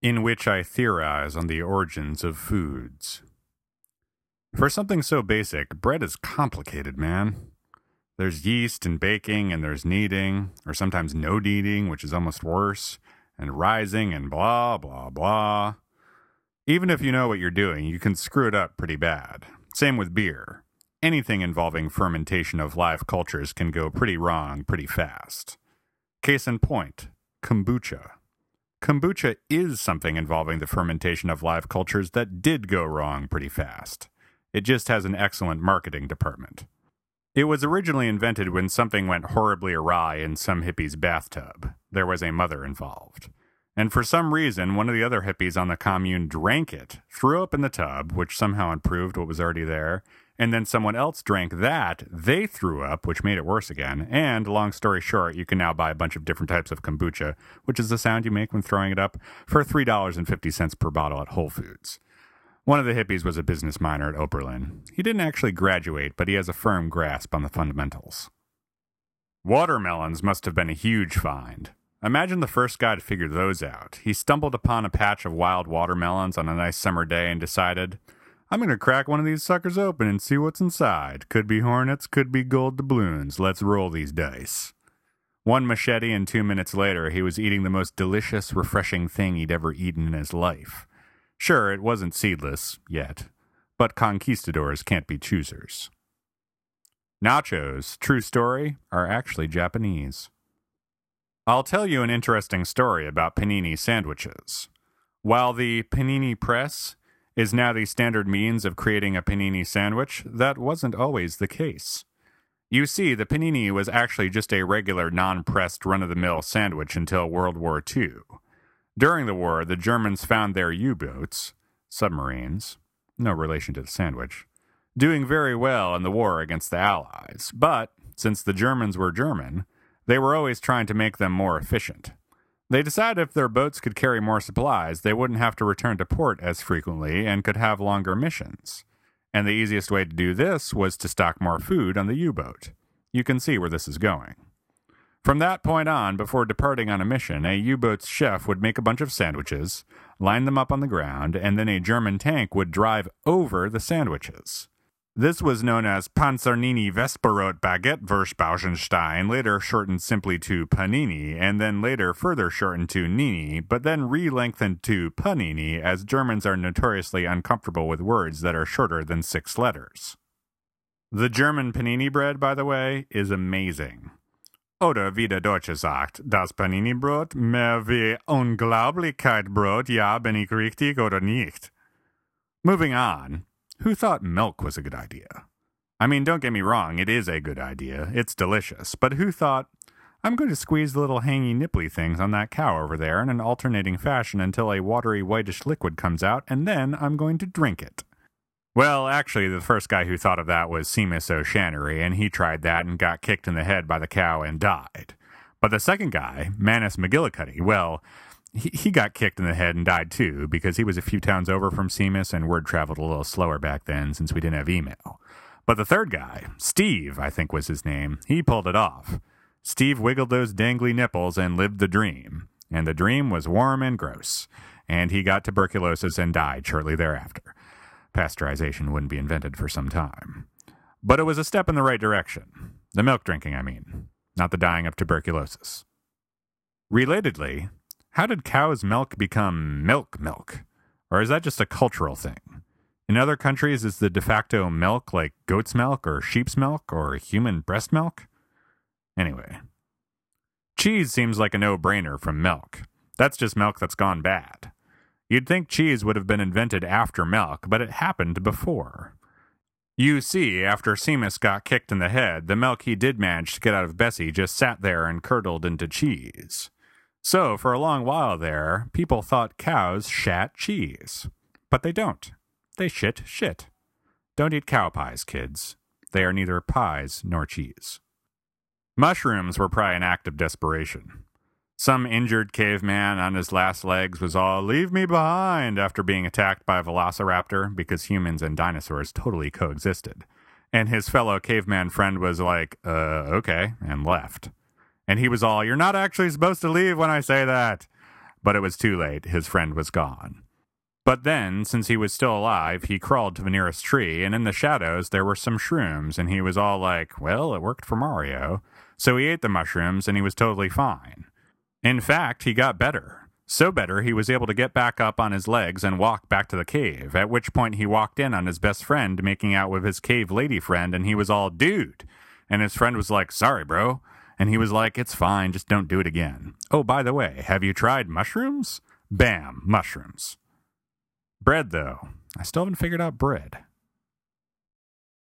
in which I theorize on the origins of foods. For something so basic, bread is complicated, man. There's yeast and baking, and there's kneading, or sometimes no kneading, which is almost worse, and rising, and blah, blah, blah. Even if you know what you're doing, you can screw it up pretty bad. Same with beer. Anything involving fermentation of live cultures can go pretty wrong pretty fast. Case in point kombucha. Kombucha is something involving the fermentation of live cultures that did go wrong pretty fast. It just has an excellent marketing department. It was originally invented when something went horribly awry in some hippie's bathtub. There was a mother involved. And for some reason, one of the other hippies on the commune drank it, threw up in the tub, which somehow improved what was already there, and then someone else drank that, they threw up, which made it worse again. And long story short, you can now buy a bunch of different types of kombucha, which is the sound you make when throwing it up, for $3.50 per bottle at Whole Foods. One of the hippies was a business minor at Oberlin. He didn't actually graduate, but he has a firm grasp on the fundamentals. Watermelons must have been a huge find. Imagine the first guy to figure those out. He stumbled upon a patch of wild watermelons on a nice summer day and decided, I'm going to crack one of these suckers open and see what's inside. Could be hornets, could be gold doubloons. Let's roll these dice. One machete, and two minutes later, he was eating the most delicious, refreshing thing he'd ever eaten in his life. Sure, it wasn't seedless, yet, but conquistadors can't be choosers. Nachos, true story, are actually Japanese. I'll tell you an interesting story about panini sandwiches. While the panini press is now the standard means of creating a panini sandwich, that wasn't always the case. You see, the panini was actually just a regular non pressed run of the mill sandwich until World War II. During the war, the Germans found their U boats, submarines, no relation to the sandwich, doing very well in the war against the Allies. But, since the Germans were German, they were always trying to make them more efficient. They decided if their boats could carry more supplies, they wouldn't have to return to port as frequently and could have longer missions. And the easiest way to do this was to stock more food on the U boat. You can see where this is going. From that point on, before departing on a mission, a U boat's chef would make a bunch of sandwiches, line them up on the ground, and then a German tank would drive over the sandwiches. This was known as Panzernini Vesperot Baguette Versbauschenstein, later shortened simply to Panini, and then later further shortened to Nini, but then re-lengthened to Panini, as Germans are notoriously uncomfortable with words that are shorter than six letters. The German panini bread, by the way, is amazing. Oder wie der Deutsche sagt, das Panini-Brot mehr wie Unglaublichkeit-Brot, ja, bin ich richtig oder nicht? Moving on, who thought milk was a good idea? I mean, don't get me wrong, it is a good idea. It's delicious. But who thought, I'm going to squeeze the little hangy nipply things on that cow over there in an alternating fashion until a watery whitish liquid comes out, and then I'm going to drink it? Well, actually, the first guy who thought of that was Seamus O'Shannery, and he tried that and got kicked in the head by the cow and died. But the second guy, Manus McGillicuddy, well, he, he got kicked in the head and died too because he was a few towns over from Seamus and word traveled a little slower back then since we didn't have email. But the third guy, Steve, I think was his name, he pulled it off. Steve wiggled those dangly nipples and lived the dream. And the dream was warm and gross. And he got tuberculosis and died shortly thereafter. Pasteurization wouldn't be invented for some time. But it was a step in the right direction. The milk drinking, I mean, not the dying of tuberculosis. Relatedly, how did cow's milk become milk milk? Or is that just a cultural thing? In other countries, is the de facto milk like goat's milk or sheep's milk or human breast milk? Anyway, cheese seems like a no brainer from milk. That's just milk that's gone bad. You'd think cheese would have been invented after milk, but it happened before. You see, after Seamus got kicked in the head, the milk he did manage to get out of Bessie just sat there and curdled into cheese. So, for a long while there, people thought cows shat cheese. But they don't. They shit shit. Don't eat cow pies, kids. They are neither pies nor cheese. Mushrooms were probably an act of desperation. Some injured caveman on his last legs was all, leave me behind, after being attacked by a velociraptor because humans and dinosaurs totally coexisted. And his fellow caveman friend was like, uh, okay, and left. And he was all, You're not actually supposed to leave when I say that. but it was too late. His friend was gone. But then, since he was still alive, he crawled to the nearest tree, and in the shadows there were some shrooms, and he was all like, well, it worked for Mario. So he ate the mushrooms, and he was totally fine. In fact, he got better. So better, he was able to get back up on his legs and walk back to the cave, at which point he walked in on his best friend making out with his cave lady friend, and he was all, dude. And his friend was like, sorry, bro. And he was like, it's fine, just don't do it again. Oh, by the way, have you tried mushrooms? Bam, mushrooms. Bread, though. I still haven't figured out bread.